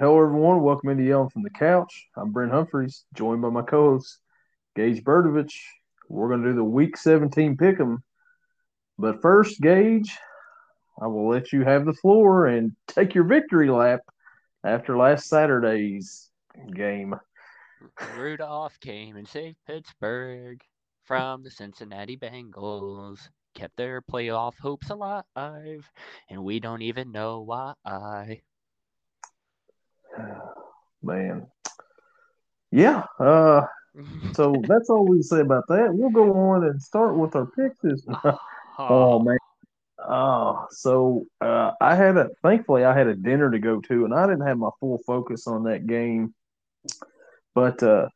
Hello, everyone. Welcome into Yelling from the Couch. I'm Brent Humphreys, joined by my co-host Gage Berdovich. We're going to do the Week 17 pick'em. But first, Gage, I will let you have the floor and take your victory lap after last Saturday's game. Rudolph came and saved Pittsburgh from the Cincinnati Bengals. Kept their playoff hopes alive, and we don't even know why. Man. Yeah. Uh, so that's all we say about that. We'll go on and start with our picks. This oh man. Oh, so uh, I had a thankfully I had a dinner to go to, and I didn't have my full focus on that game. But uh,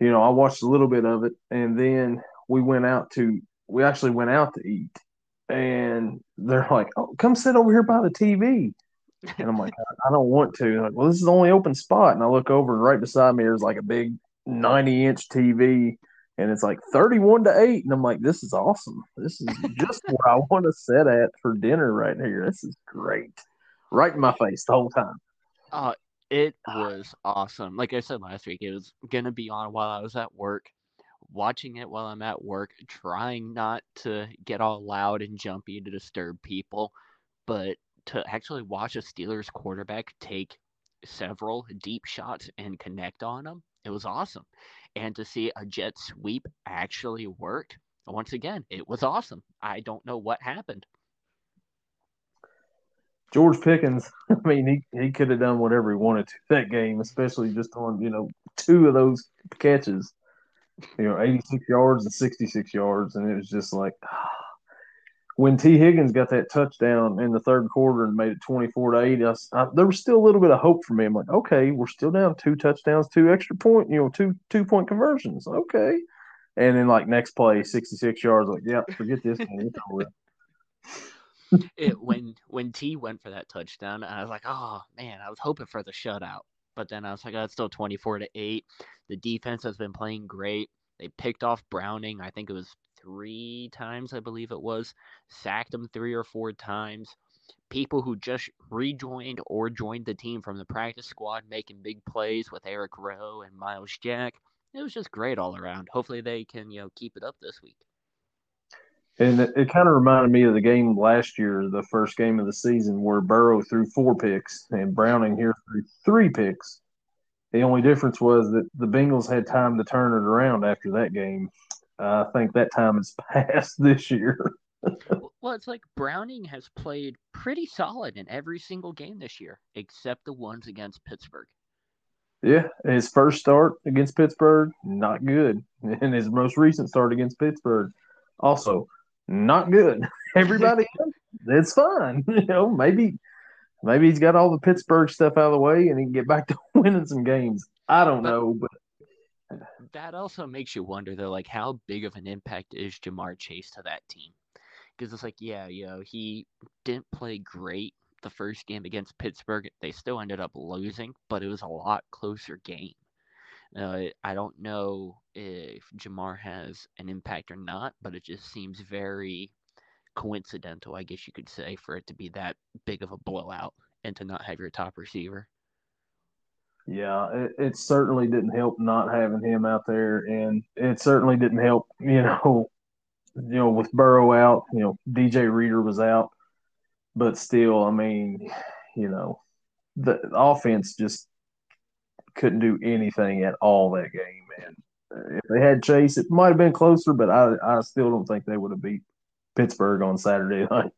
you know, I watched a little bit of it, and then we went out to we actually went out to eat, and they're like, "Oh, come sit over here by the TV." And I'm like, I don't want to. Like, well, this is the only open spot. And I look over, and right beside me is like a big 90 inch TV, and it's like 31 to 8. And I'm like, this is awesome. This is just where I want to sit at for dinner right here. This is great. Right in my face the whole time. Uh, it was awesome. Like I said last week, it was going to be on while I was at work. Watching it while I'm at work, trying not to get all loud and jumpy to disturb people, but to actually watch a Steelers quarterback take several deep shots and connect on them, it was awesome. And to see a jet sweep actually work, once again, it was awesome. I don't know what happened. George Pickens, I mean, he, he could have done whatever he wanted to that game, especially just on, you know, two of those catches, you know, 86 yards and 66 yards. And it was just like, ah, when Tee Higgins got that touchdown in the third quarter and made it 24 to 8, I, I, there was still a little bit of hope for me. I'm like, okay, we're still down two touchdowns, two extra point, you know, two two point conversions. Okay. And then like next play, 66 yards, like, yeah, forget this. it, when when T went for that touchdown, I was like, oh man, I was hoping for the shutout. But then I was like, oh, it's still 24 to 8. The defense has been playing great. They picked off Browning. I think it was three times, I believe it was, sacked him three or four times. People who just rejoined or joined the team from the practice squad making big plays with Eric Rowe and Myles Jack. It was just great all around. Hopefully they can, you know, keep it up this week. And it, it kind of reminded me of the game last year, the first game of the season, where Burrow threw four picks and Browning here threw three picks. The only difference was that the Bengals had time to turn it around after that game. I think that time has passed this year. well, it's like Browning has played pretty solid in every single game this year, except the ones against Pittsburgh. Yeah, his first start against Pittsburgh, not good. And his most recent start against Pittsburgh, also not good. Everybody it's fine. You know, maybe maybe he's got all the Pittsburgh stuff out of the way and he can get back to winning some games. I don't but, know, but that also makes you wonder though, like how big of an impact is Ja'Marr Chase to that team? Because it's like, yeah, you know, he didn't play great the first game against Pittsburgh. They still ended up losing, but it was a lot closer game. Uh, I don't know if Ja'Marr has an impact or not, but it just seems very coincidental, I guess you could say, for it to be that big of a blowout and to not have your top receiver. Yeah, it, it, certainly didn't help not having him out there, and it certainly didn't help. You know, you know, with Burrow out, you know, DJ Reader was out, but still, I mean, you know, the, offense just couldn't do anything at all that game. And if they had Chase, it might have been closer, but I I still don't think they would have beat Pittsburgh on Saturday night.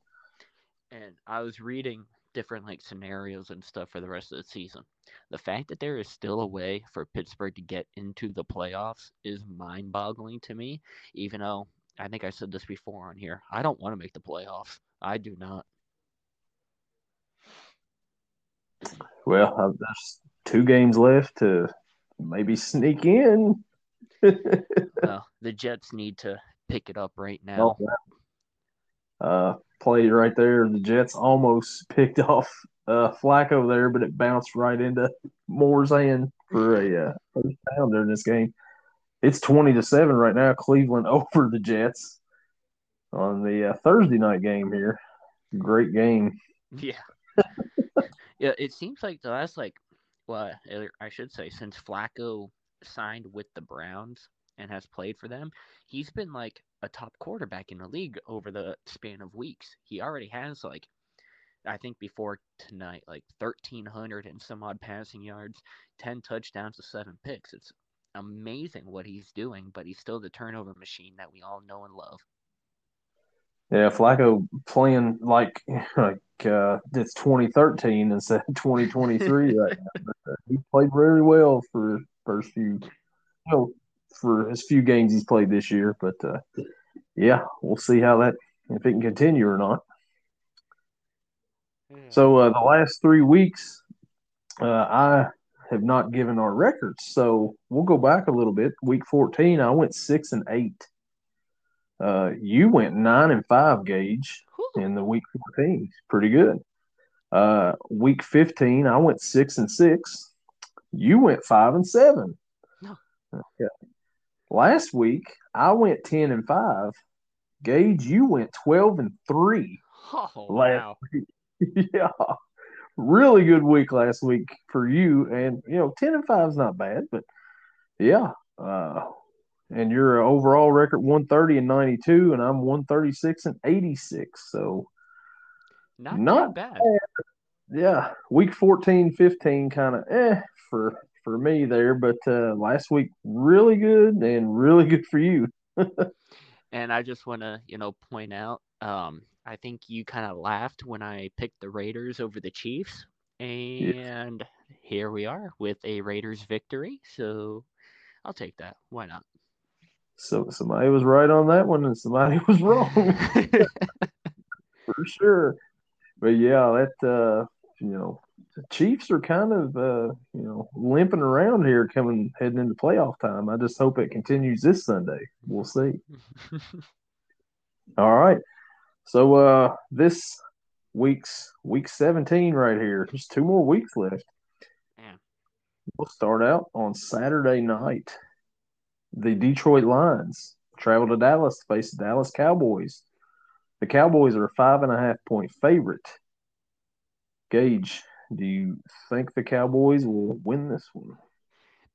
And I was reading different like scenarios and stuff for the rest of the season. The fact that there is still a way for Pittsburgh to get into the playoffs is mind-boggling to me. Even though I think I said this before on here, I don't want to make the playoffs. I do not. Well, uh, there's two games left to maybe sneak in. well, the Jets need to pick it up right now. Oh, uh, play right there. The Jets almost picked off uh, Flacco there, but it bounced right into Moore's hand for a uh, first down during this game. It's twenty to seven right now. Cleveland over the Jets on the uh, Thursday night game here. Great game. Yeah. yeah, it seems like the last like well, I should say, since Flacco signed with the Browns and has played for them, he's been like a top quarterback in the league over the span of weeks. He already has like I think before tonight, like 1,300 and some odd passing yards, 10 touchdowns to seven picks. It's amazing what he's doing, but he's still the turnover machine that we all know and love. Yeah, Flacco playing like like uh, it's 2013 instead of 2023 right now. But, uh, he played very well for first few, you know, for his few games he's played this year. But uh, yeah, we'll see how that if it can continue or not. So uh, the last three weeks, uh, I have not given our records. So we'll go back a little bit. Week 14, I went six and eight. Uh, you went nine and five gauge in the week 14. Pretty good. Uh, week 15, I went six and six. You went five and seven. Okay. Last week, I went 10 and five. Gage, you went 12 and three. Oh, wow. Week. yeah, really good week last week for you. And you know, ten and five is not bad, but yeah. Uh, and your overall record 130 and 92, and I'm 136 and 86. So not, not bad. bad. Yeah, week 14, 15, kind of eh for for me there, but uh, last week really good and really good for you. and I just want to you know point out um, I think you kind of laughed when I picked the Raiders over the Chiefs. And here we are with a Raiders victory. So I'll take that. Why not? So somebody was right on that one and somebody was wrong. For sure. But yeah, that uh you know, the Chiefs are kind of uh, you know, limping around here coming heading into playoff time. I just hope it continues this Sunday. We'll see. All right. So uh this week's week 17 right here. Just two more weeks left. Yeah. We'll start out on Saturday night. The Detroit Lions travel to Dallas to face the Dallas Cowboys. The Cowboys are a five and a half point favorite. Gage, do you think the Cowboys will win this one?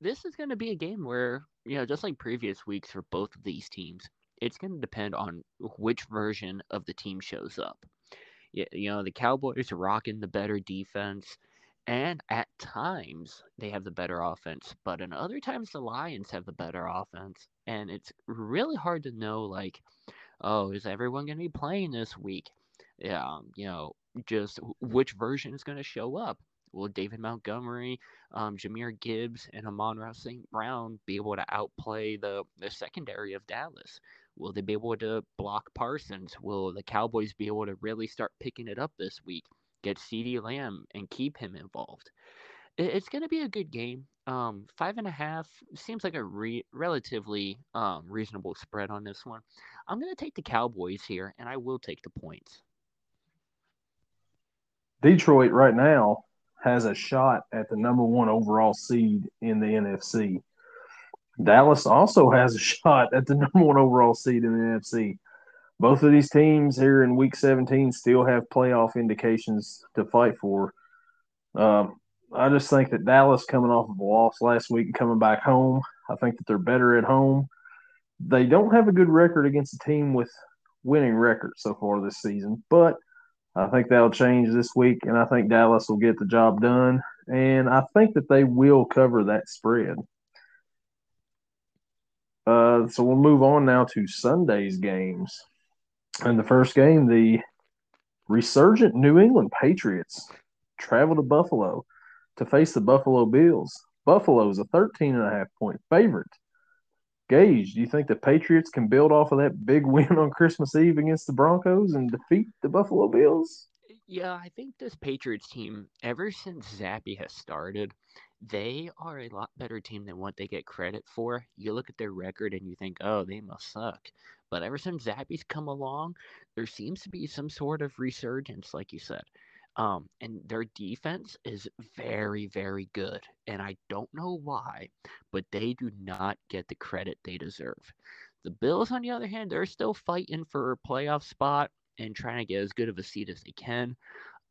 This is going to be a game where, you know, just like previous weeks for both of these teams, it's going to depend on which version of the team shows up. You, you know, the Cowboys are rocking the better defense, and at times they have the better offense, but in other times the Lions have the better offense, and it's really hard to know like, oh, is everyone going to be playing this week? Yeah, um, you know, just which version is going to show up. Will David Montgomery, um, Jahmyr Gibbs, and Amon-Ra St. Brown be able to outplay the, the secondary of Dallas? Will they be able to block Parsons? Will the Cowboys be able to really start picking it up this week? Get CeeDee Lamb and keep him involved. It's going to be a good game. Um, five and a half seems like a re- relatively um, reasonable spread on this one. I'm going to take the Cowboys here, and I will take the points. Detroit right now has a shot at the number one overall seed in the NFC. Dallas also has a shot at the number one overall seed in the NFC. Both of these teams here in Week 17 still have playoff indications to fight for. Um, I just think that Dallas coming off of a loss last week and coming back home, I think that they're better at home. They don't have a good record against a team with winning record so far this season, but I think that'll change this week, and I think Dallas will get the job done. And I think that they will cover that spread. Uh, so we'll move on now to Sunday's games. And the first game, the resurgent New England Patriots travel to Buffalo to face the Buffalo Bills. Buffalo is a 13 and a half point favorite. Gage, do you think the Patriots can build off of that big win on Christmas Eve against the Broncos and defeat the Buffalo Bills? Yeah, I think this Patriots team, ever since Zappe has started, they are a lot better team than what they get credit for. You look at their record and you think, oh, they must suck. But ever since Zappe's come along, there seems to be some sort of resurgence, like you said. Um, and their defense is very, very good. And I don't know why, but they do not get the credit they deserve. The Bills, on the other hand, they're still fighting for a playoff spot and trying to get as good of a seat as they can.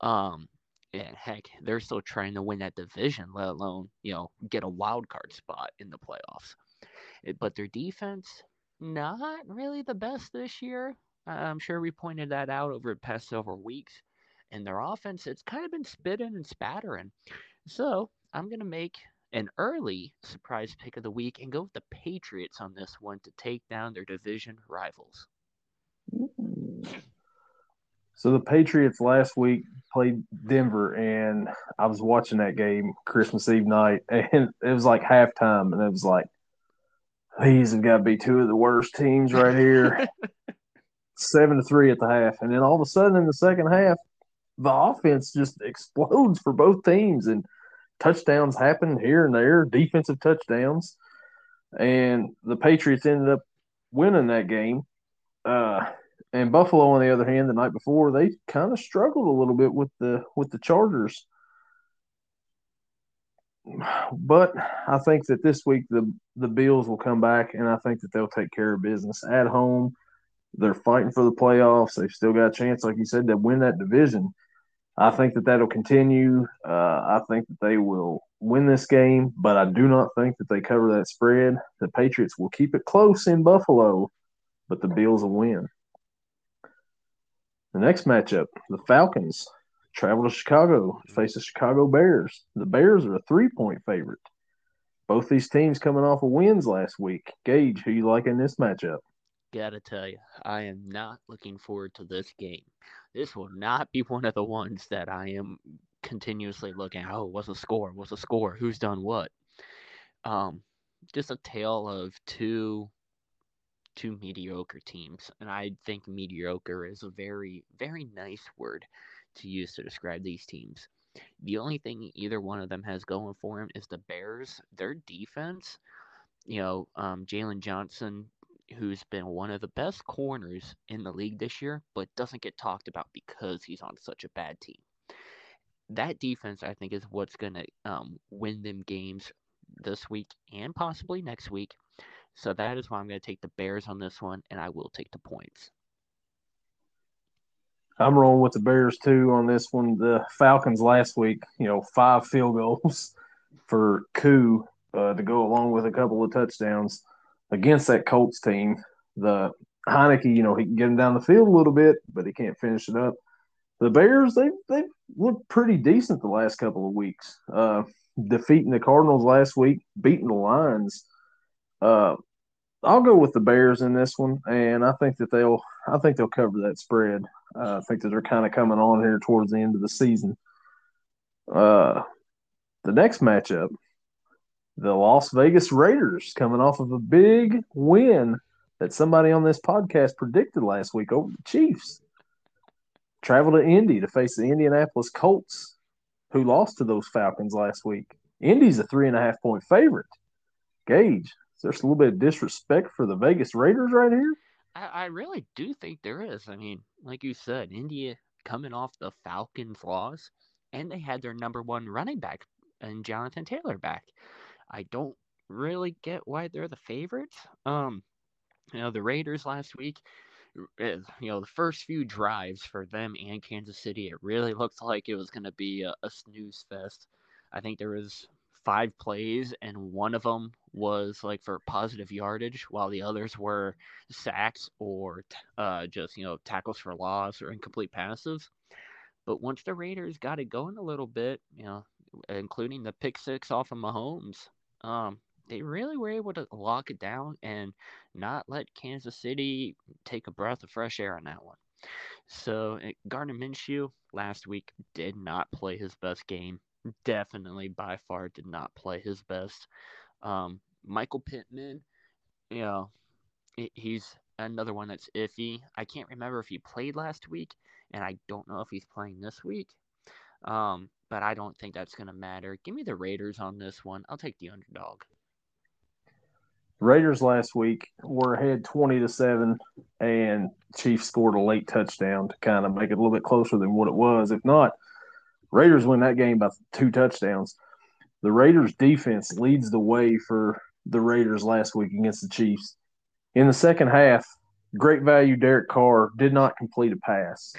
Um, and heck, they're still trying to win that division, let alone you know get a wild card spot in the playoffs. It, but their defense, not really the best this year. I'm sure we pointed that out over the past several weeks. And their offense, it's kind of been spitting and spattering. So I'm gonna make an early surprise pick of the week and go with the Patriots on this one to take down their division rivals. So the Patriots last week played Denver, and I was watching that game Christmas Eve night, and it was like halftime, and it was like, these have got to be two of the worst teams right here. Seven to three at the half, and then all of a sudden in the second half, the offense just explodes for both teams, and touchdowns happen here and there, defensive touchdowns, and the Patriots ended up winning that game. Uh, and Buffalo, on the other hand, the night before they kind of struggled a little bit with the with the Chargers. But I think that this week the the Bills will come back, and I think that they'll take care of business at home. They're fighting for the playoffs. They've still got a chance, like you said, to win that division. I think that that'll continue. Uh, I think that they will win this game, but I do not think that they cover that spread. The Patriots will keep it close in Buffalo, but the Bills will win. The next matchup, the Falcons travel to Chicago to face the Chicago Bears. The Bears are a three point favorite. Both these teams coming off of wins last week. Gage, who you like in this matchup? Gotta tell you, I am not looking forward to this game. This will not be one of the ones that I am continuously looking. Oh, what's the score? What's the score? Who's done what? Um, just a tale of two two mediocre teams. And I think mediocre is a very, very nice word to use to describe these teams. The only thing either one of them has going for them is the Bears. Their defense, you know, um, Jaylon Johnson, who's been one of the best corners in the league this year, but doesn't get talked about because he's on such a bad team. That defense, I think, is what's going to um, win them games this week and possibly next week. So that is why I'm going to take the Bears on this one, and I will take the points. I'm rolling with the Bears too on this one. The Falcons last week, you know, five field goals for Koo uh, to go along with a couple of touchdowns against that Colts team. The Heinicke, you know, he can get him down the field a little bit, but he can't finish it up. The Bears, they they looked pretty decent the last couple of weeks. Uh, defeating the Cardinals last week, beating the Lions. Uh, I'll go with the Bears in this one, and I think that they'll I think they'll cover that spread. Uh, I think that they're kind of coming on here towards the end of the season. Uh, the next matchup, the Las Vegas Raiders coming off of a big win that somebody on this podcast predicted last week over the Chiefs. Travel to Indy to face the Indianapolis Colts, who lost to those Falcons last week. Indy's a three and a half point favorite. Gage, is there a little bit of disrespect for the Vegas Raiders right here. I, I really do think there is. I mean, like you said, Indy coming off the Falcons' loss, and they had their number one running back and Jonathan Taylor back. I don't really get why they're the favorites. Um, you know, the Raiders last week, eh, you know, the first few drives for them and Kansas City, it really looked like it was going to be a, a snooze fest. I think there was five plays, and one of them was like for positive yardage, while the others were sacks or uh, just you know tackles for loss or incomplete passes. But once the Raiders got it going a little bit, you know, including the pick six off of Mahomes, um, they really were able to lock it down and not let Kansas City take a breath of fresh air on that one. So eh, Gardner Minshew last week did not play his best game definitely by far did not play his best. Um, Michael Pittman, you know, he's another one that's iffy. I can't remember if he played last week, and I don't know if he's playing this week. Um, but I don't think that's going to matter. Give me the Raiders on this one. I'll take the underdog. Raiders last week were ahead 20 to 7 and Chiefs scored a late touchdown to kind of make it a little bit closer than what it was. If not, Raiders win that game by two touchdowns. The Raiders defense leads the way for the Raiders last week against the Chiefs. In the second half, great value Derek Carr did not complete a pass.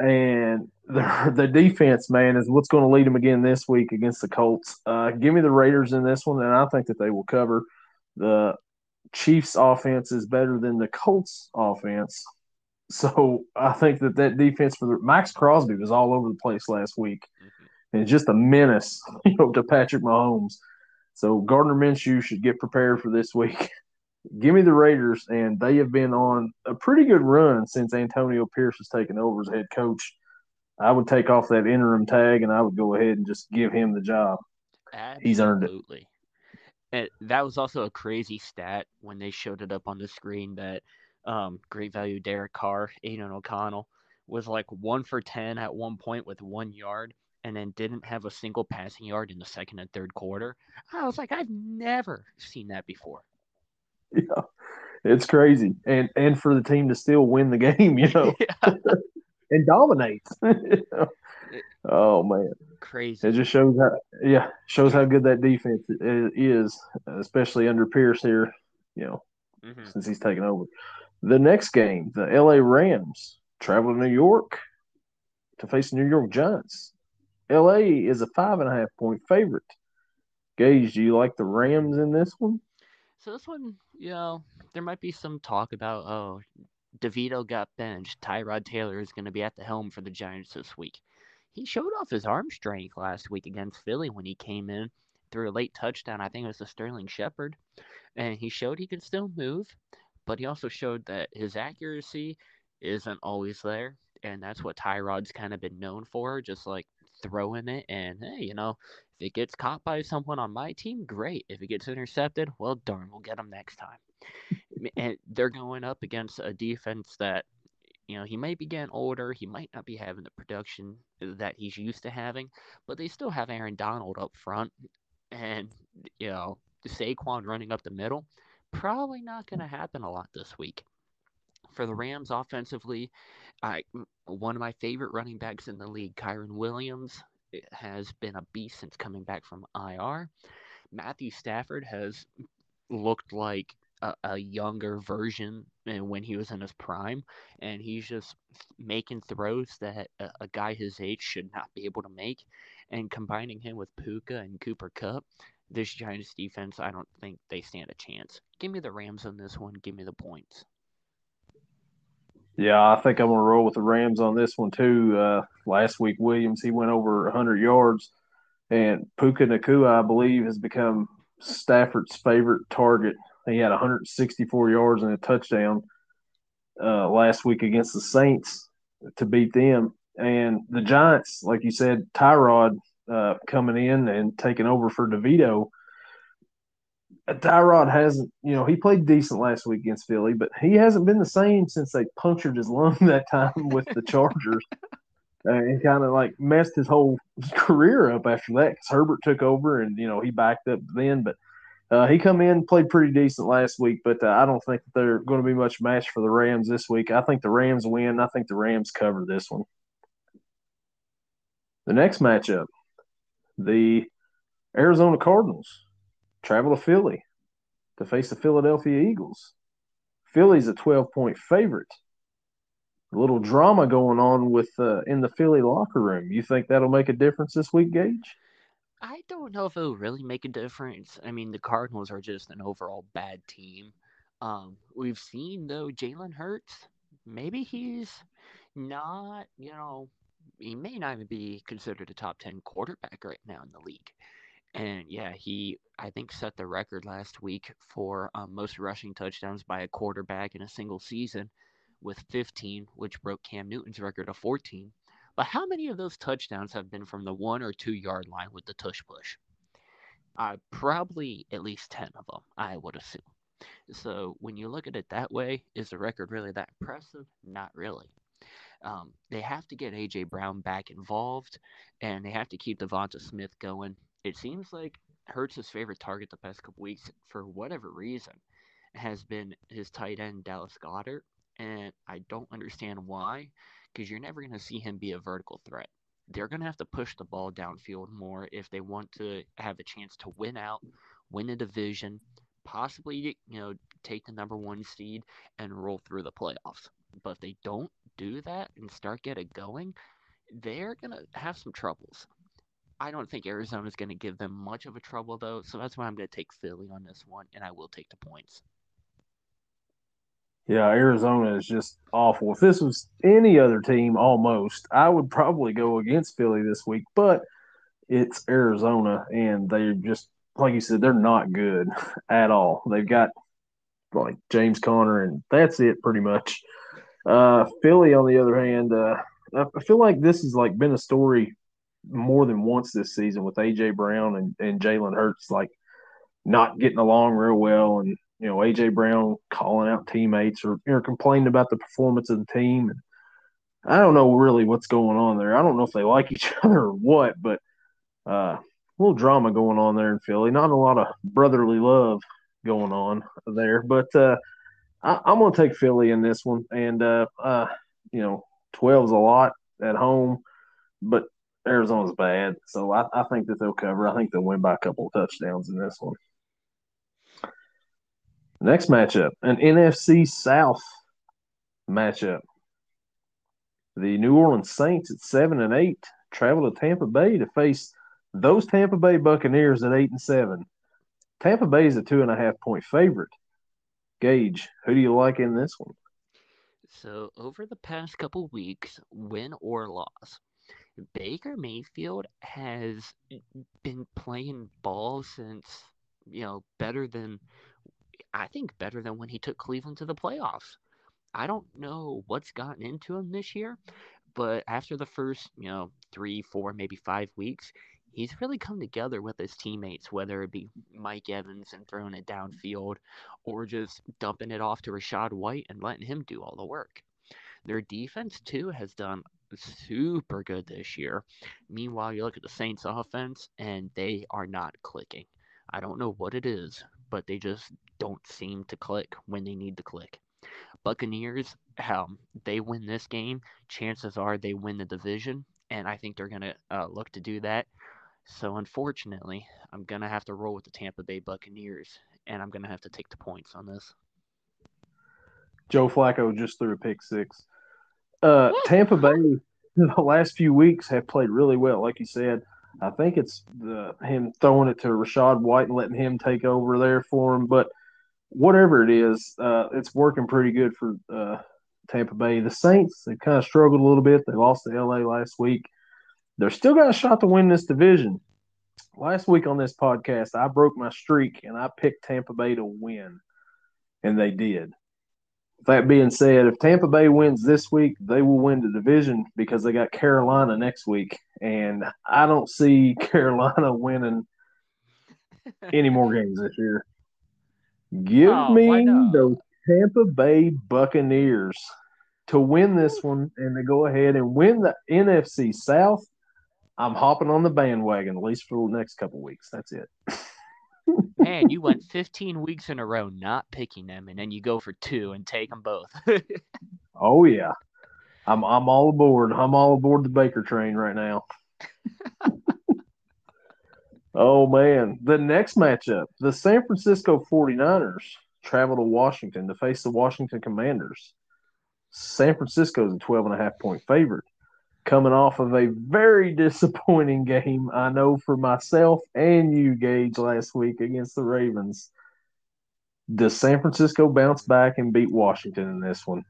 And the the defense, man, is what's going to lead them again this week against the Colts. Uh, give me the Raiders in this one, and I think that they will cover. The Chiefs' offense is better than the Colts' offense, so I think that that defense for the Maxx Crosby was all over the place last week, mm-hmm. and just a menace, you know, to Patrick Mahomes. So Gardner Minshew should get prepared for this week. Give me the Raiders, and they have been on a pretty good run since Antonio Pierce has taken over as head coach. I would take off that interim tag, and I would go ahead and just give him the job. Absolutely. He's earned it. And that was also a crazy stat when they showed it up on the screen that um, great value Derek Carr, Aidan O'Connell was like one for 10 at one point with one yard and then didn't have a single passing yard in the second and third quarter. I was like, I've never seen that before. Yeah, it's crazy, and and for the team to still win the game, you know, yeah. And dominate. oh man, crazy! It just shows how yeah shows how good that defense is, especially under Pierce here. You know, mm-hmm. since he's taken over. The next game, the LA Rams travel to New York to face the New York Giants. LA is a five and a half point favorite. Gage, do you like the Rams in this one? So this one, you know, there might be some talk about oh, DeVito got benched. Tyrod Taylor is going to be at the helm for the Giants this week. He showed off his arm strength last week against Philly when he came in threw a late touchdown. I think it was to Sterling Shepard, and he showed he could still move, but he also showed that his accuracy isn't always there, and that's what Tyrod's kind of been known for, just like throwing it. And hey, you know, if it gets caught by someone on my team, great. If it gets intercepted, well, darn, we'll get them next time. And they're going up against a defense that, you know, he might be getting older. He might not be having the production that he's used to having, but they still have Aaron Donald up front. And, you know, Saquon running up the middle, probably not going to happen a lot this week. For the Rams offensively, I one of my favorite running backs in the league, Kyren Williams, eh, has been a beast since coming back from IR. Matthew Stafford has looked like a, a, younger version and when he was in his prime, and he's just making throws that a, a, guy his age should not be able to make. And combining him with Puka and Cooper Kupp, this Giants defense, I don't think they stand a chance. Give me the Rams on this one. Give me the points. Yeah, I think I'm to roll with the Rams on this one too. Uh, last week, Williams he went over 100 yards, and Puka Nacua, I believe, has become Stafford's favorite target. He had 164 yards and a touchdown uh, last week against the Saints to beat them. And the Giants, like you said, Tyrod uh, coming in and taking over for DeVito – Tyrod hasn't, you know, he played decent last week against Philly, but he hasn't been the same since they punctured his lung that time with the Chargers. uh, and kind of like messed his whole career up after that because Herbert took over and, you know, he backed up then. But uh, he come in, played pretty decent last week, but uh, I don't think they're going to be much match for the Rams this week. I think the Rams win. I think the Rams cover this one. The next matchup, the Arizona Cardinals travel to Philly to face the Philadelphia Eagles. Philly's a 12 point favorite. A little drama going on with uh, in the Philly locker room. You think that'll make a difference this week, Gage? I don't know if it'll really make a difference. I mean, the Cardinals are just an overall bad team. Um, we've seen though Jalen Hurts. Maybe he's not. You know, he may not even be considered a top ten quarterback right now in the league. And yeah, he I think set the record last week for um, most rushing touchdowns by a quarterback in a single season with 15, which broke Cam Newton's record of 14. But how many of those touchdowns have been from the one or two yard line with the tush push? Uh, probably at least 10 of them, I would assume. So when you look at it that way, is the record really that impressive? Not really. Um, they have to get AJ Brown back involved, and they have to keep Devonta Smith going it seems like Hurts' favorite target the past couple weeks, for whatever reason, has been his tight end Dallas Goedert. and I don't understand why, because you're never going to see him be a vertical threat. They're going to have to push the ball downfield more if they want to have a chance to win out, win a division, possibly you know take the number one seed and roll through the playoffs. But if they don't do that and start getting going, they're going to have some troubles. I don't think Arizona's going to give them much of a trouble, though, so that's why I'm going to take Philly on this one, and I will take the points. Yeah, Arizona is just awful. If this was any other team, almost, I would probably go against Philly this week, but it's Arizona, and they're just, like you said, they're not good at all. They've got like James Conner, and that's it pretty much. Uh, Philly, on the other hand, uh, I feel like this has like been a story more than once this season with AJ Brown and, and Jalen Hurts like not getting along real well and you know AJ Brown calling out teammates or know, complaining about the performance of the team and I don't know really what's going on there. I don't know if they like each other or what, but uh, a little drama going on there in Philly. Not a lot of brotherly love going on there, but uh, I, am going to take Philly in this one. And uh, uh, you know, 12 is a lot at home, but Arizona's bad, so I, I think that they'll cover. I think they'll win by a couple of touchdowns in this one. Next matchup, an NFC South matchup. The New Orleans Saints at seven and eight travel to Tampa Bay to face those Tampa Bay Buccaneers at eight and seven. Tampa Bay is a two and a half point favorite. Gage, who do you like in this one? So over the past couple weeks, win or loss, Baker Mayfield has been playing ball since you know better than I think better than when he took Cleveland to the playoffs. I don't know what's gotten into him this year, but after the first, you know, three, four, maybe five weeks, he's really come together with his teammates, whether it be Mike Evans and throwing it downfield or just dumping it off to Rachaad White and letting him do all the work. Their defense, too, has done super good this year. Meanwhile, you look at the Saints offense and they are not clicking. I don't know what it is, but they just don't seem to click when they need to click. Buccaneers, um, they win this game. Chances are they win the division, and I think they're going to uh, look to do that. So, unfortunately, I'm going to have to roll with the Tampa Bay Buccaneers, and I'm going to have to take the points on this. Joe Flacco just threw a pick six. Uh, Tampa Bay, the last few weeks have played really well. Like you said, I think it's the, him throwing it to Rachaad White and letting him take over there for him. But whatever it is, uh, it's working pretty good for uh, Tampa Bay. The Saints, they kind of struggled a little bit. They lost to LA last week. They're still got a shot to win this division. Last week on this podcast, I broke my streak and I picked Tampa Bay to win, and they did. That being said, if Tampa Bay wins this week, they will win the division because they got Carolina next week. And I don't see Carolina winning any more games this year. Give oh, me those Tampa Bay Buccaneers to win this one and to go ahead and win the NFC South. I'm hopping on the bandwagon, at least for the next couple weeks. That's it. Man, you went 15 weeks in a row not picking them, and then you go for two and take them both. oh yeah, I'm I'm all aboard. I'm all aboard the Baker train right now. oh man, the next matchup, the San Francisco 49ers travel to Washington to face the Washington Commanders. San Francisco is a 12 and a half point favorite coming off of a very disappointing game, I know for myself and you, Gage, last week against the Ravens. Does San Francisco bounce back and beat Washington in this one?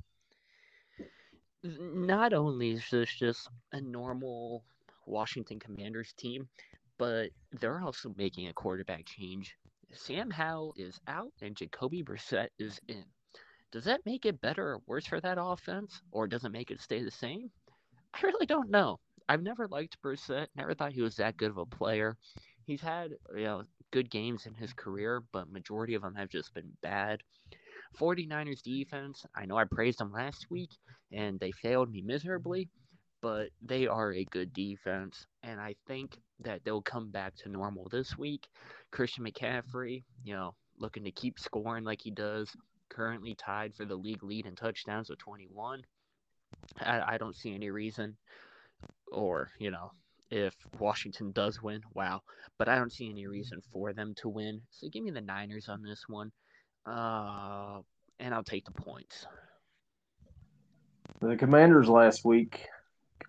Not only is this just a normal Washington Commanders team, but they're also making a quarterback change. Sam Howell is out and Jacoby Brissett is in. Does that make it better or worse for that offense, or does it make it stay the same? I really don't know. I've never liked Brissett. Never thought he was that good of a player. He's had you know good games in his career, but majority of them have just been bad. 49ers defense, I know I praised them last week and they failed me miserably, but they are a good defense and I think that they'll come back to normal this week. Christian McCaffrey, you know, looking to keep scoring like he does, currently tied for the league lead in touchdowns with 21. I, I don't see any reason, or you know, if Washington does win, wow. But I don't see any reason for them to win. So give me the Niners on this one, uh, and I'll take the points. The Commanders last week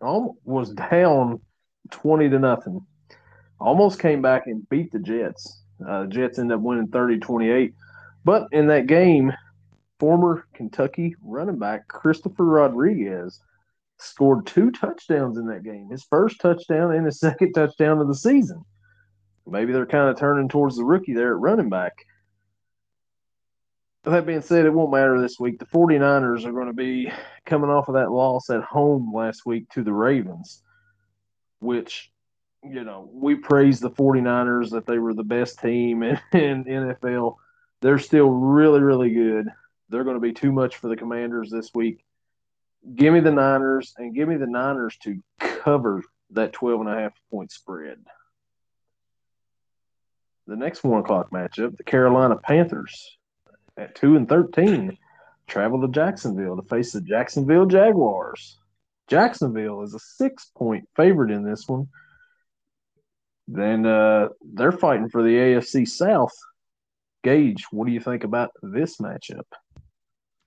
was down twenty to nothing. Almost came back and beat the Jets. Uh, Jets ended up winning 30-28. But in that game, former Kentucky running back Christopher Rodriguez scored two touchdowns in that game. His first touchdown and his second touchdown of the season. Maybe they're kind of turning towards the rookie there at running back. That being said, it won't matter this week. The 49ers are going to be coming off of that loss at home last week to the Ravens, which, you know, we praised the 49ers that they were the best team in, in NFL. They're still really, really good. They're going to be too much for the Commanders this week. Give me the Niners and give me the Niners to cover that 12 and a half point spread. The next one o'clock matchup, the Carolina Panthers at 2 and 13 travel to Jacksonville to face the Jacksonville Jaguars. Jacksonville is a six point favorite in this one. Then uh, they're fighting for the AFC South. Gage, what do you think about this matchup?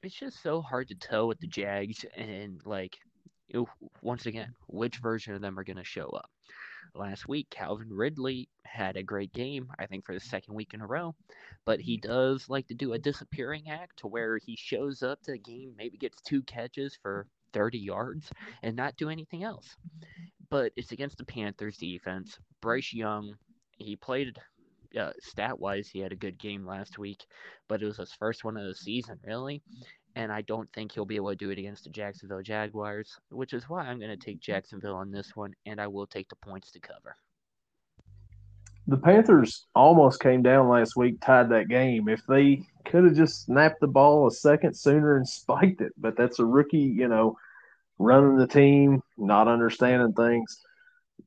It's just so hard to tell with the Jags and like once again, which version of them are going to show up. Last week, Calvin Ridley had a great game, I think, for the second week in a row. But he does like to do a disappearing act to where he shows up to the game, maybe gets two catches for 30 yards, and not do anything else. But it's against the Panthers defense. Bryce Young, he played uh, stat wise, he had a good game last week, but it was his first one of the season, really and I don't think he'll be able to do it against the Jacksonville Jaguars, which is why I'm going to take Jacksonville on this one, and I will take the points to cover. The Panthers almost came down last week, tied that game. If they could have just snapped the ball a second sooner and spiked it, but that's a rookie, you know, running the team, not understanding things.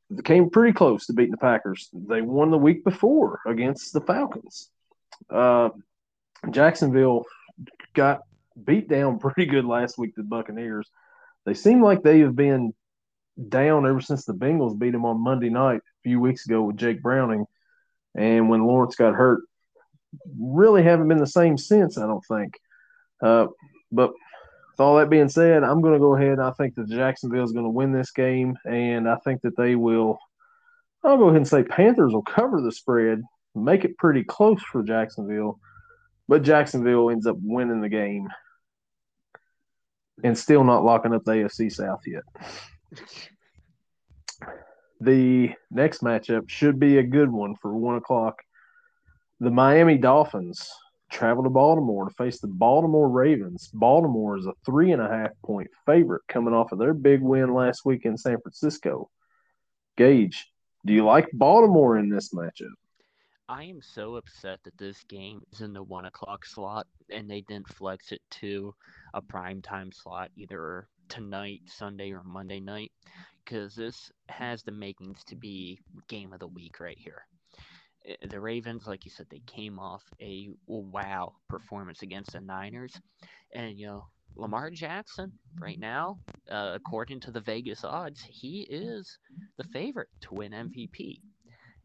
They came pretty close to beating the Packers. They won the week before against the Falcons. Uh, Jacksonville got beat down pretty good last week the Buccaneers. They seem like they have been down ever since the Bengals beat them on Monday night a few weeks ago with Jake Browning. And when Lawrence got hurt, really haven't been the same since, I don't think. Uh, but with all that being said, I'm going to go ahead. and I think that Jacksonville is going to win this game, and I think that they will. I'll go ahead and say Panthers will cover the spread, make it pretty close for Jacksonville, but Jacksonville ends up winning the game and still not locking up the AFC South yet. The next matchup should be a good one for one o'clock. The Miami Dolphins travel to Baltimore to face the Baltimore Ravens. Baltimore is a three and a half point favorite coming off of their big win last week in San Francisco. Gage, do you like Baltimore in this matchup? I am so upset that this game is in the one o'clock slot and they didn't flex it to a prime time slot either tonight, Sunday, or Monday night, because this has the makings to be game of the week right here. Eh, the Ravens, like you said, they came off a wow performance against the Niners, and you know Lamar Jackson right now, uh, according to the Vegas odds, he is the favorite to win MVP.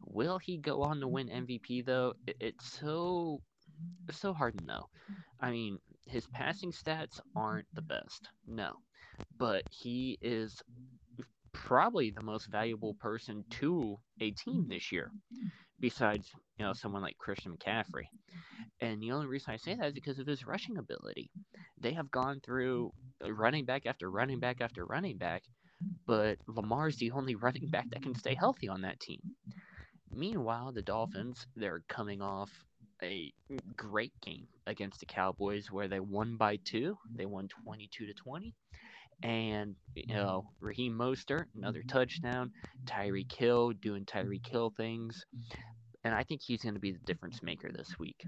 Will he go on to win MVP though? it's so it's so hard to know. I mean, his passing stats aren't the best, no, but he is probably the most valuable person to a team mm-hmm. this year, besides you know someone like Christian McCaffrey. And the only reason I say that is because of his rushing ability. They have gone through uh, running back after running back after running back, but Lamar's the only running back that can stay healthy on that team. Meanwhile, the Dolphins, they're coming off a great game against the Cowboys where they won by two. They won 22 to 20. And, you mm-hmm. know, Raheem Mostert, another mm-hmm. touchdown. Tyreek Hill doing Tyreek Hill things. And I think he's going to be the difference maker this week.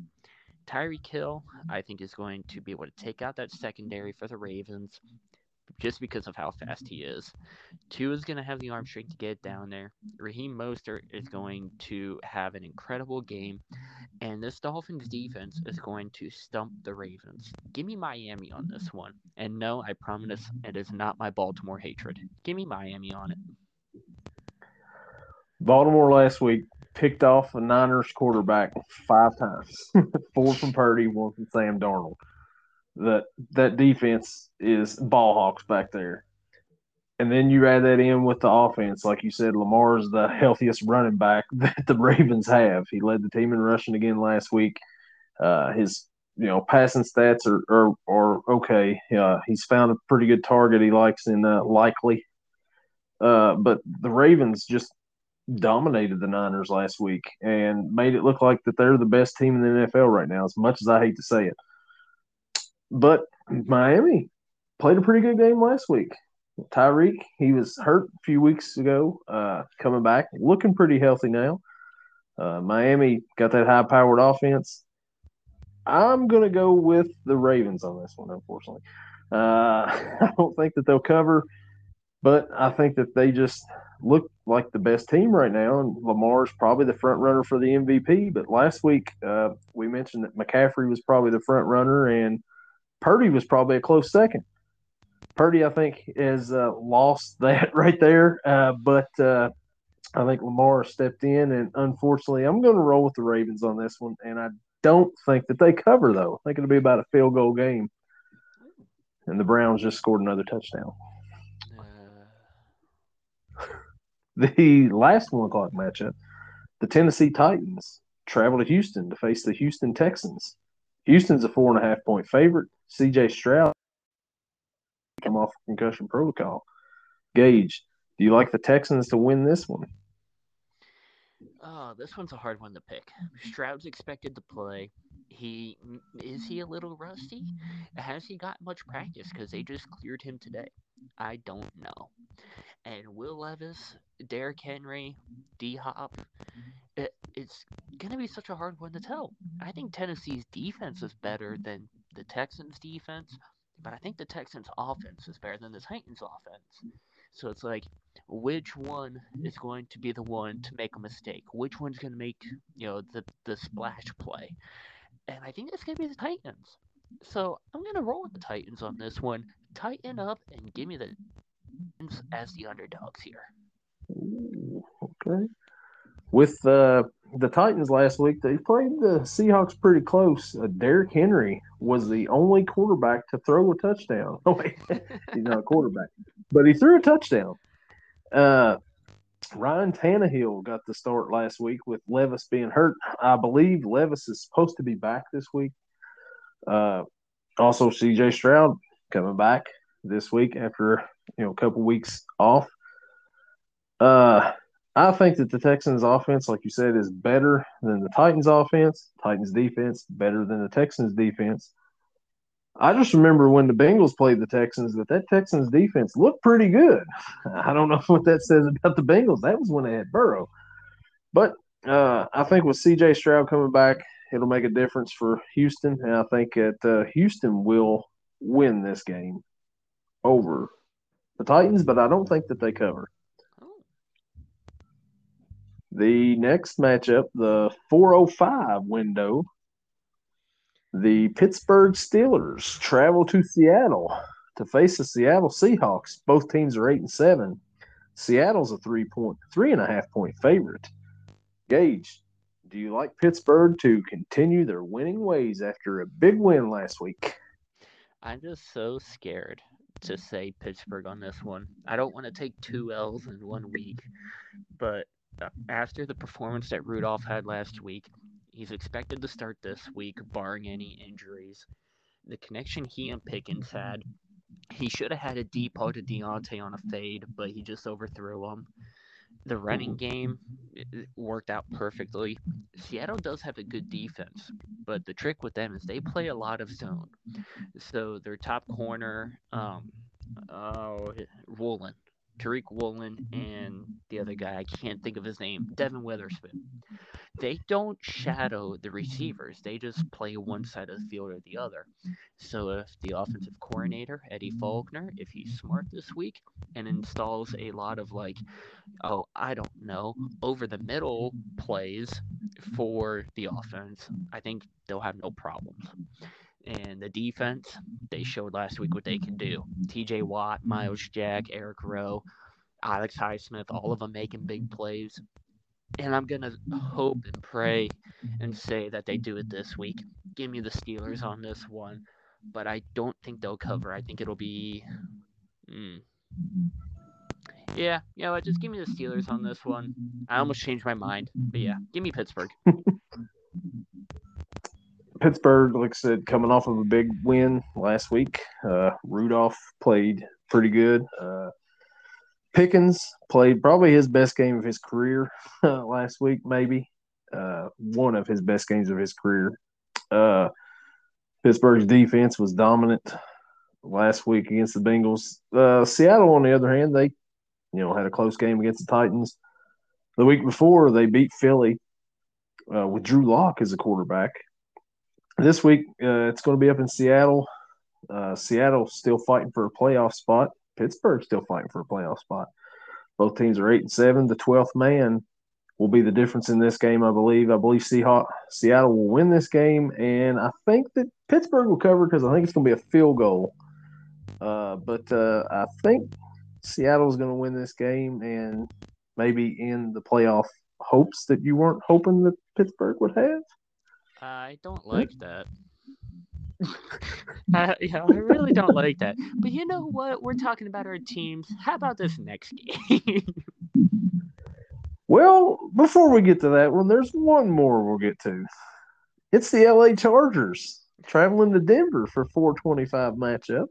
Tyreek Hill, I think, is going to be able to take out that secondary for the Ravens just because of how fast mm-hmm. he is. Tua is going to have the arm strength to get down there. Raheem Mostert is going to have an incredible game. And this Dolphins defense is going to stump the Ravens. Give me Miami on this mm-hmm. one. And no, I promise it is not my Baltimore hatred. Give me Miami on it. Baltimore last week picked off a Niners quarterback five times. Four from Purdy, one from Sam Darnold that that defense is ball hawks back there. and then you add that in with the offense, like you said, Lamar's the healthiest running back that the Ravens have. He led the team in rushing again last week. Uh, his you know passing stats are are, are okay. Uh, he's found a pretty good target he likes in uh, Likely. Uh, but the Ravens just dominated the Niners last week and made it look like that they're the best team in the NFL right now. As much as I hate to say it, but Miami played a pretty good game last week. Tyreek, he was hurt a few weeks ago, uh, coming back, looking pretty healthy now. Uh, Miami got that high powered offense. I'm going to go with the Ravens on this one, unfortunately. Uh, I don't think that they'll cover, but I think that they just look like the best team right now. And Lamar's probably the front runner for the MVP. But last week, uh, we mentioned that McCaffrey was probably the front runner and Purdy was probably a close second. Purdy, I think, has uh, lost that right there. Uh, but uh, I think Lamar stepped in, and unfortunately, I'm going to roll with the Ravens on this one. And I don't think that they cover, though. I think it'll be about a field goal game. And the Browns just scored another touchdown. Uh. the last one o'clock matchup, the Tennessee Titans travel to Houston to face the Houston Texans. Houston's a four and a half point favorite. CJ Stroud come off concussion protocol. Gage, do you like the Texans to win this one? Oh, this one's a hard one to pick. Stroud's expected to play. He is he a little rusty? Has he got much practice? Because they just cleared him today. I don't know. And Will Levis, Derrick Henry, D Hop, it, it's gonna be such a hard one to tell. I think Tennessee's defense is better than the Texans' defense, but I think the Texans' offense is better than the Titans' offense. So it's like, which one is going to be the one to make a mistake? Which one's going to make you know the the splash play? And I think it's going to be the Titans. So I'm going to roll with the Titans on this one. Tighten up and give me the Titans as the underdogs here. Okay. With uh, the Titans last week, they played the Seahawks pretty close. Uh, Derrick Henry was the only quarterback to throw a touchdown. He's not a quarterback, but he threw a touchdown. Uh, Ryan Tannehill got the start last week with Levis being hurt. I believe Levis is supposed to be back this week. Uh, also, CJ Stroud coming back this week after you know a couple weeks off. Uh, I think that the Texans offense, like you said, is better than the Titans offense. Titans defense better than the Texans defense. I just remember when the Bengals played the Texans that that Texans defense looked pretty good. I don't know what that says about the Bengals. That was when they had Burrow. But uh, I think with CJ Stroud coming back, it'll make a difference for Houston. And I think that uh, Houston will win this game over the Titans, but I don't think that they cover. The next matchup, the 405 window, the Pittsburgh Steelers travel to Seattle to face the Seattle Seahawks. Both teams are eight and seven. Seattle's a three point, three and a half point favorite. Gage, do you like Pittsburgh to continue their winning ways after a big win last week? I'm just so scared to say Pittsburgh on this one. I don't want to take two L's in one week, but after the performance that Rudolph had last week, he's expected to start this week, barring any injuries. The connection he and Pickens had, he should have had a deep to Diontae on a fade, but he just overthrew him. The running game worked out perfectly. Seattle does have a good defense, but the trick with them is they play a lot of zone. So their top corner, um, oh, Woolen, Tariq Woolen mm-hmm. and the other guy, I can't think of his name, Devon Witherspoon. They don't shadow the receivers. They just play one side of the field or the other. So if the offensive coordinator, Eddie Faulkner, if he's smart this week and installs a lot of like, oh, I don't know, over the middle plays for the offense, I think they'll have no problems. And the defense, they showed last week what they can do. TJ Watt, Myles Jack, Eric Rowe, Alex Highsmith, all of them making big plays. And I'm going to hope and pray and say that they do it this week. Give me the Steelers on this one. But I don't think they'll cover. I think it'll be. Mm, Yeah, what? Just give me the Steelers on this one. I almost changed my mind, but yeah, give me Pittsburgh. Pittsburgh, like I said, coming off of a big win last week. Uh, Rudolph played pretty good. Uh, Pickens played probably his best game of his career uh, last week, maybe uh, one of his best games of his career. Uh, Pittsburgh's defense was dominant last week against the Bengals. Uh, Seattle, on the other hand, they you know had a close game against the Titans. The week before, they beat Philly uh, with Drew Lock as a quarterback. This week, uh, it's going to be up in Seattle. Seattle still fighting for a playoff spot. Pittsburgh's still fighting for a playoff spot. Both teams are eight and seven. The twelfth man will be the difference in this game, I believe. I believe Seahawks, Seattle will win this game, and I think that Pittsburgh will cover because I think it's going to be a field goal. Uh, but uh, I think Seattle's going to win this game and maybe in the playoff hopes that you weren't hoping that Pittsburgh would have. I don't like that. uh, yeah, I really don't like that. But you know what? We're talking about our teams. How about this next game? well, before we get to that one, there's one more we'll get to. It's the LA Chargers traveling to Denver for 425 matchup.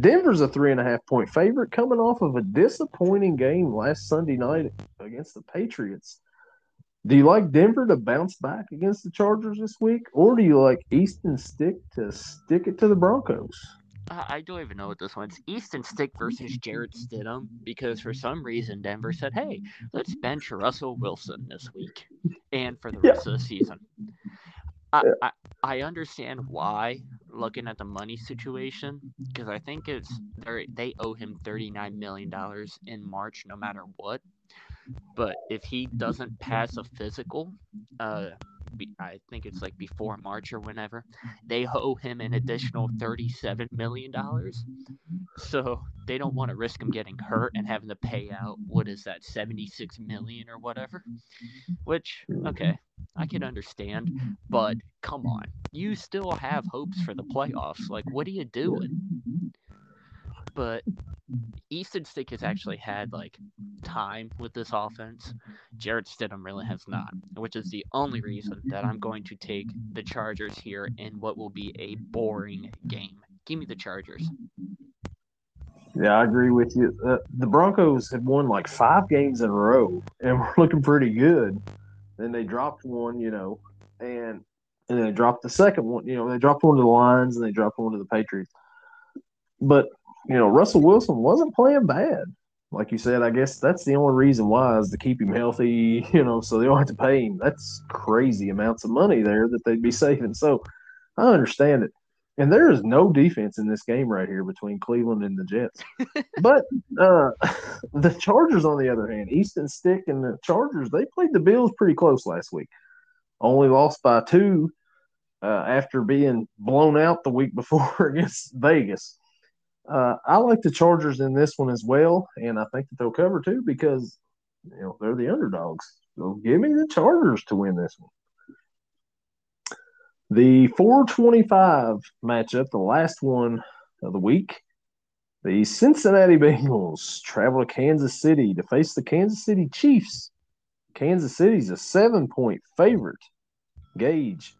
Denver's a three and a half point favorite coming off of a disappointing game last Sunday night against the Patriots. Do you like Denver to bounce back against the Chargers this week, or do you like Easton Stick to stick it to the Broncos? I don't even know what this one's. Easton Stick versus Jarrett Stidham because for some reason Denver said, "Hey, let's bench Russell Wilson this week and for the rest yeah. of the season." I, yeah. I, I understand why, looking at the money situation, because I think it's they owe him thirty nine million dollars in March, no matter what. But if he doesn't pass a physical, uh, I think it's like before March or whenever, they owe him an additional $37 million. So they don't want to risk him getting hurt and having to pay out, what is that, 76 million or whatever? Which, okay, I can understand, but come on. You still have hopes for the playoffs. Like, what are you doing? But Easton Stick has actually had like time with this offense. Jarrett Stidham really has not, which is the only reason that I'm going to take the Chargers here in what will be a boring game. Give me the Chargers. Yeah, I agree with you. Uh, the Broncos have won like five games in a row, and we're looking pretty good. Then they dropped one, you know, and and they dropped the second one. You know, they dropped one to the Lions and they dropped one to the Patriots. But you know, Russell Wilson wasn't playing bad. Like you said, I guess that's the only reason why is to keep him healthy, you know, so they don't have to pay him. That's crazy amounts of money there that they'd be saving. So I understand it. And there is no defense in this game right here between Cleveland and the Jets. but uh, the Chargers, on the other hand, Easton Stick and the Chargers, they played the Bills pretty close last week. Only lost by two uh, after being blown out the week before against Vegas. Uh, I like the Chargers in this one as well, and I think that they'll cover too because you know they're the underdogs. So give me the Chargers to win this one. The 425 matchup, the last one of the week. The Cincinnati Bengals travel to Kansas City to face the Kansas City Chiefs. Kansas City's a seven point favorite. Gage,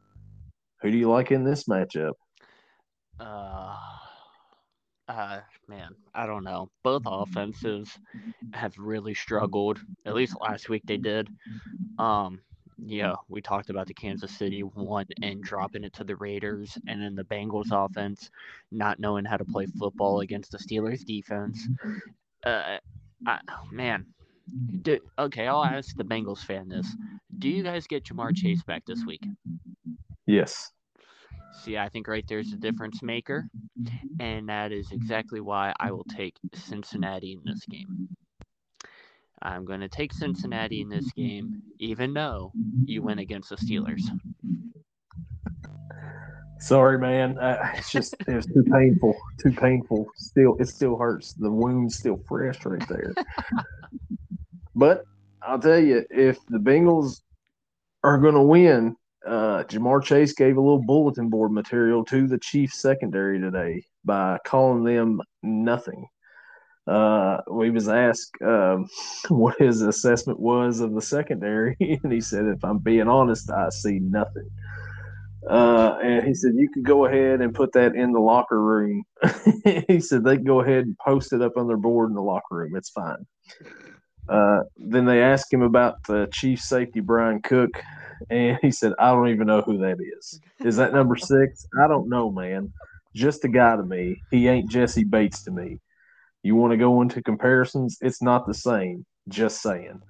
who do you like in this matchup? Uh, uh, man, I don't know. Both offenses have really struggled. At least last week they did. Um, yeah, we talked about the Kansas City one and dropping it to the Raiders, and then the Bengals offense not knowing how to play football against the Steelers defense. Uh, I, man, do, okay, I'll ask the Bengals fan this: Do you guys get Ja'Marr Chase back this week? Yes. See, I think right there's a difference maker, and that is exactly why I will take Cincinnati in this game. I'm going to take Cincinnati in this game, even though you went against the Steelers. Sorry, man. Uh, it's just it was too painful. Too painful. Still, it still hurts. The wound's still fresh right there. but I'll tell you, if the Bengals are going to win, uh, Ja'Marr Chase gave a little bulletin board material to the Chiefs secondary today by calling them nothing. uh, we was asked um, what his assessment was of the secondary, and he said, "If I'm being honest, I see nothing." Uh, and he said, "You could go ahead and put that in the locker room." he said they can go ahead and post it up on their board in the locker room. It's fine. Uh, then they asked him about the chief safety Bryan Cook, and he said, "I don't even know who that is. Is that number six? I don't know, man. Just a guy to me. He ain't Jessie Bates to me." You want to go into comparisons? It's not the same. Just saying.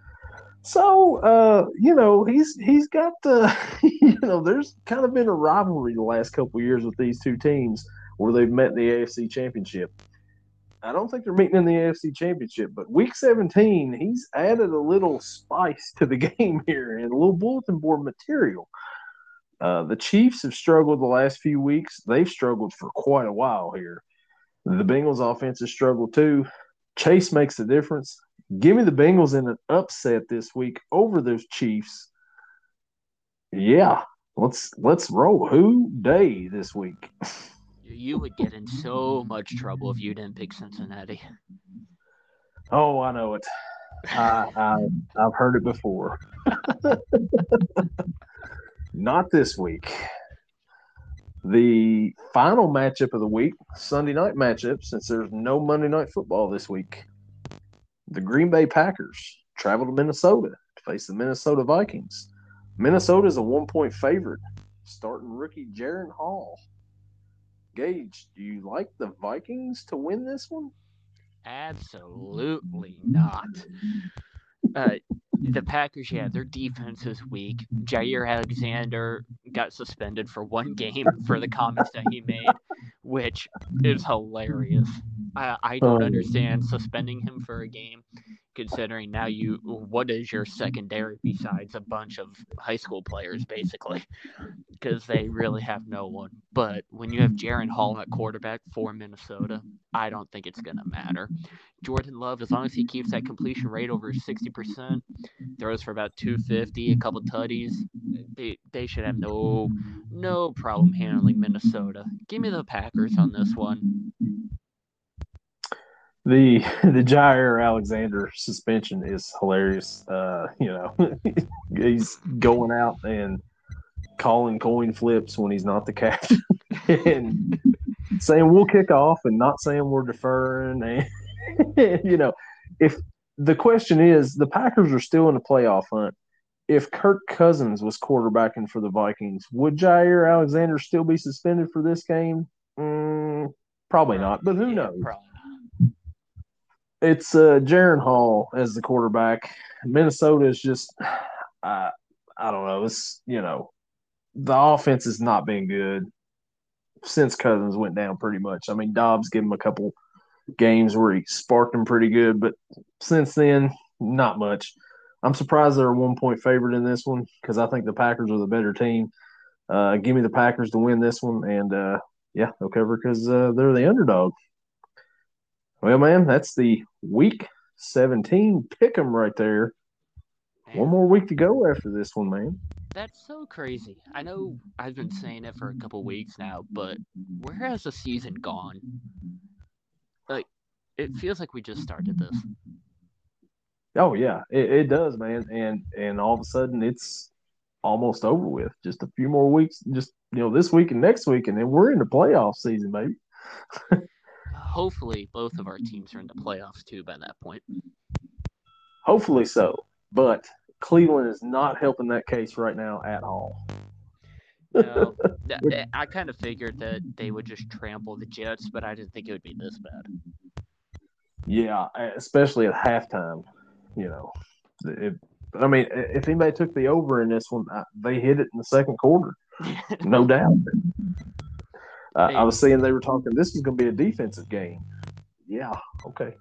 So, uh, you know, he's he's got the, you know, there's kind of been a rivalry the last couple years with these two teams where they've met in the AFC Championship. I don't think they're meeting in the AFC Championship, but Week 17, he's added a little spice to the game here and a little bulletin board material. Uh, the Chiefs have struggled the last few weeks. They've struggled for quite a while here. The Bengals offense has struggled too. Chase makes the difference. Give me the Bengals in an upset this week over those Chiefs. Yeah, let's let's roll. Who Dey this week? You would get in so much trouble if you didn't pick Cincinnati. Oh, I know it. I, I I've heard it before. Not this week the final matchup of the week, Sunday night matchup, since there's no Monday night football this week. The Green Bay Packers travel to Minnesota to face the Minnesota Vikings. Minnesota is a one point favorite, starting rookie Jaren Hall. Gage, do you like the Vikings to win this one? Absolutely not. Uh, the Packers, yeah, their defense is weak. Jaire Alexander got suspended for one game for the comments that he made, which is hilarious. I, I don't oh. understand suspending him for a game considering now you what is your secondary besides a bunch of high school players basically? Because they really have no one. But when you have Jaren Hall at quarterback for Minnesota I don't think it's gonna matter. Jordan Love as long as he keeps that completion rate over 60% throws for about 250 a couple tutties they, they should have no no problem handling Minnesota. Give me the Packers on this one the the Jaire Alexander suspension is hilarious. Uh, you know, he's going out and calling coin flips when he's not the captain and saying we'll kick off and not saying we're deferring and you know if the question is the Packers are still in the playoff hunt. If Kirk Cousins was quarterbacking for the Vikings, would Jaire Alexander still be suspended for this game? Mm, probably not, but who knows? Probably it's uh, Jaren Hall as the quarterback. Minnesota is just, uh, I don't know. It's you know, the offense has not been good since Cousins went down. Pretty much. I mean, Dobbs gave him a couple games where he sparked him pretty good, but since then, not much. I'm surprised they're a one point favorite in this one because I think the Packers are the better team. Uh, give me the Packers to win this one, and uh, yeah, they'll cover because uh, they're the underdog. Well, man, that's the week 17 pick 'em right there. Man. One more week to go after this one, man. That's so crazy. I know I've been saying it for a couple weeks now, but where has the season gone? Like, it feels like we just started this. Oh yeah, it, it does, man. And and all of a sudden, it's almost over with. Just a few more weeks, just you know, this week and next week, and then we're in the playoff season, baby. hopefully both of our teams are in the playoffs too by that point. Hopefully so. But Cleveland is not helping that case right now at all. no, I kind of figured that they would just trample the Jets, but I didn't think it would be this bad. Yeah, especially at halftime. You know, it, I mean, if anybody took the over in this one, they hit it in the second quarter, no doubt. Uh, I was saying they were talking. This is going to be a defensive game. Yeah. Okay.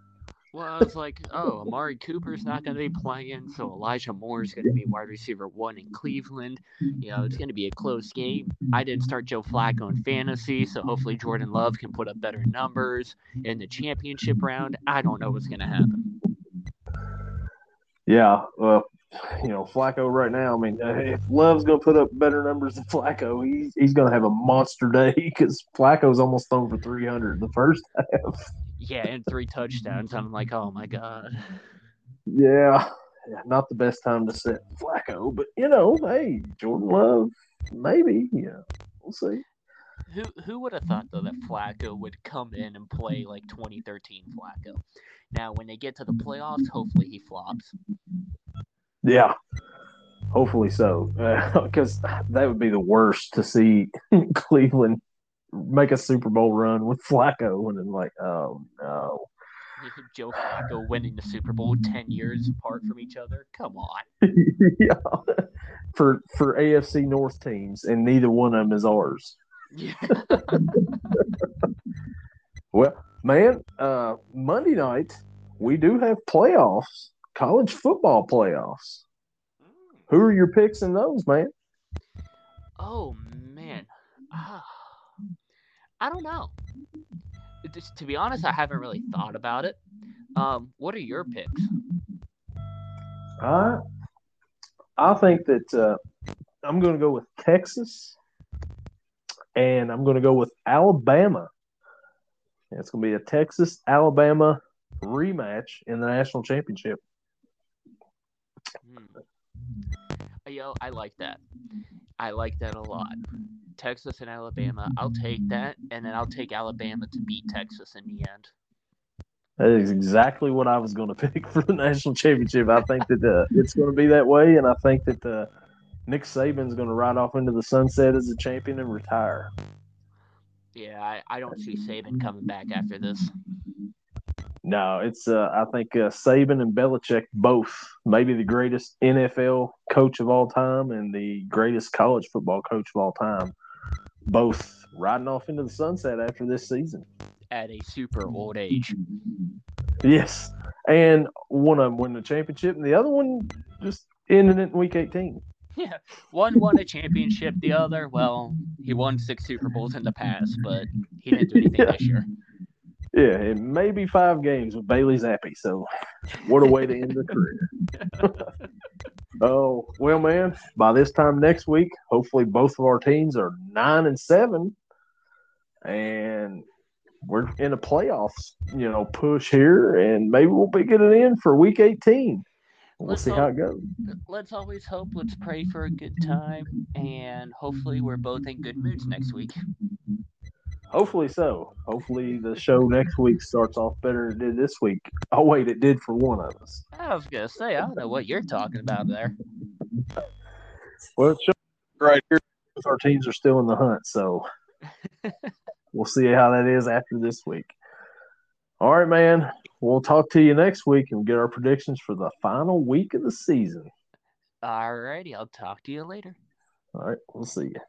Well, I was like, oh, Amari Cooper's not going to be playing, so Elijah Moore is going to be wide receiver one in Cleveland. You know, it's going to be a close game. I didn't start Joe Flacco in fantasy, so hopefully Jordan Love can put up better numbers in the championship round. I don't know what's going to happen. Yeah, well, you know, Flacco right now. I mean, uh, if Love's going to put up better numbers than Flacco, he's he's going to have a monster day because Flacco's almost thrown for three hundred in the first half. Yeah, and three touchdowns. I'm like, oh my god. Yeah, yeah, not the best time to set Flacco, but you know, hey, Jordan Love, maybe. Yeah, we'll see. Who who would have thought though that Flacco would come in and play like 2013 Flacco? Now, when they get to the playoffs, hopefully he flops. Yeah, hopefully so, because uh, that would be the worst to see Cleveland make a Super Bowl run with Flacco, and then like, oh no. Joe Flacco winning the Super Bowl ten years apart from each other. Come on. yeah, for for AFC North teams, and neither one of them is ours. Yeah. well, man, uh, Monday night we do have playoffs, college football playoffs. Mm. Who are your picks in those, man? Oh man, ah, I don't know. Just, to be honest, I haven't really thought about it. Um, what are your picks? I I think that uh, I'm going to go with Texas, and I'm going to go with Alabama. It's going to be a Texas Alabama rematch in the national championship. Hmm. Yo, I like that. I like that a lot. Texas and Alabama, I'll take that, and then I'll take Alabama to beat Texas in the end. That is exactly what I was going to pick for the national championship. I think that uh, it's going to be that way, and I think that uh, Nick Saban's going to ride off into the sunset as a champion and retire. Yeah, I, I don't see Saban coming back after this. No, it's uh, I think uh, Saban and Belichick both maybe the greatest NFL coach of all time and the greatest college football coach of all time, both riding off into the sunset after this season at a super old age. Yes, and one of them win the championship, and the other one just ended it in week eighteen. Yeah, one won a championship. The other, well, he won six Super Bowls in the past, but he didn't do anything yeah. this year. Yeah, it may be five games with Bailey Zappe. So, what a way to end the career. oh well, man. By this time next week, hopefully both of our teams are nine and seven, and we're in a playoffs, you know, push here, and maybe we'll be getting in for Week 18. We'll let's see hope, how it goes. Let's always hope. Let's pray for a good time, and hopefully, we're both in good moods next week. Hopefully so. Hopefully the show next week starts off better than it did this week. Oh wait, it did for one of us. I was gonna say I don't know what you're talking about there. Well, it's right here. Our teams are still in the hunt, so we'll see how that is after this week. All right, man. We'll talk to you next week and get our predictions for the final week of the season. All righty. I'll talk to you later. All right. We'll see you.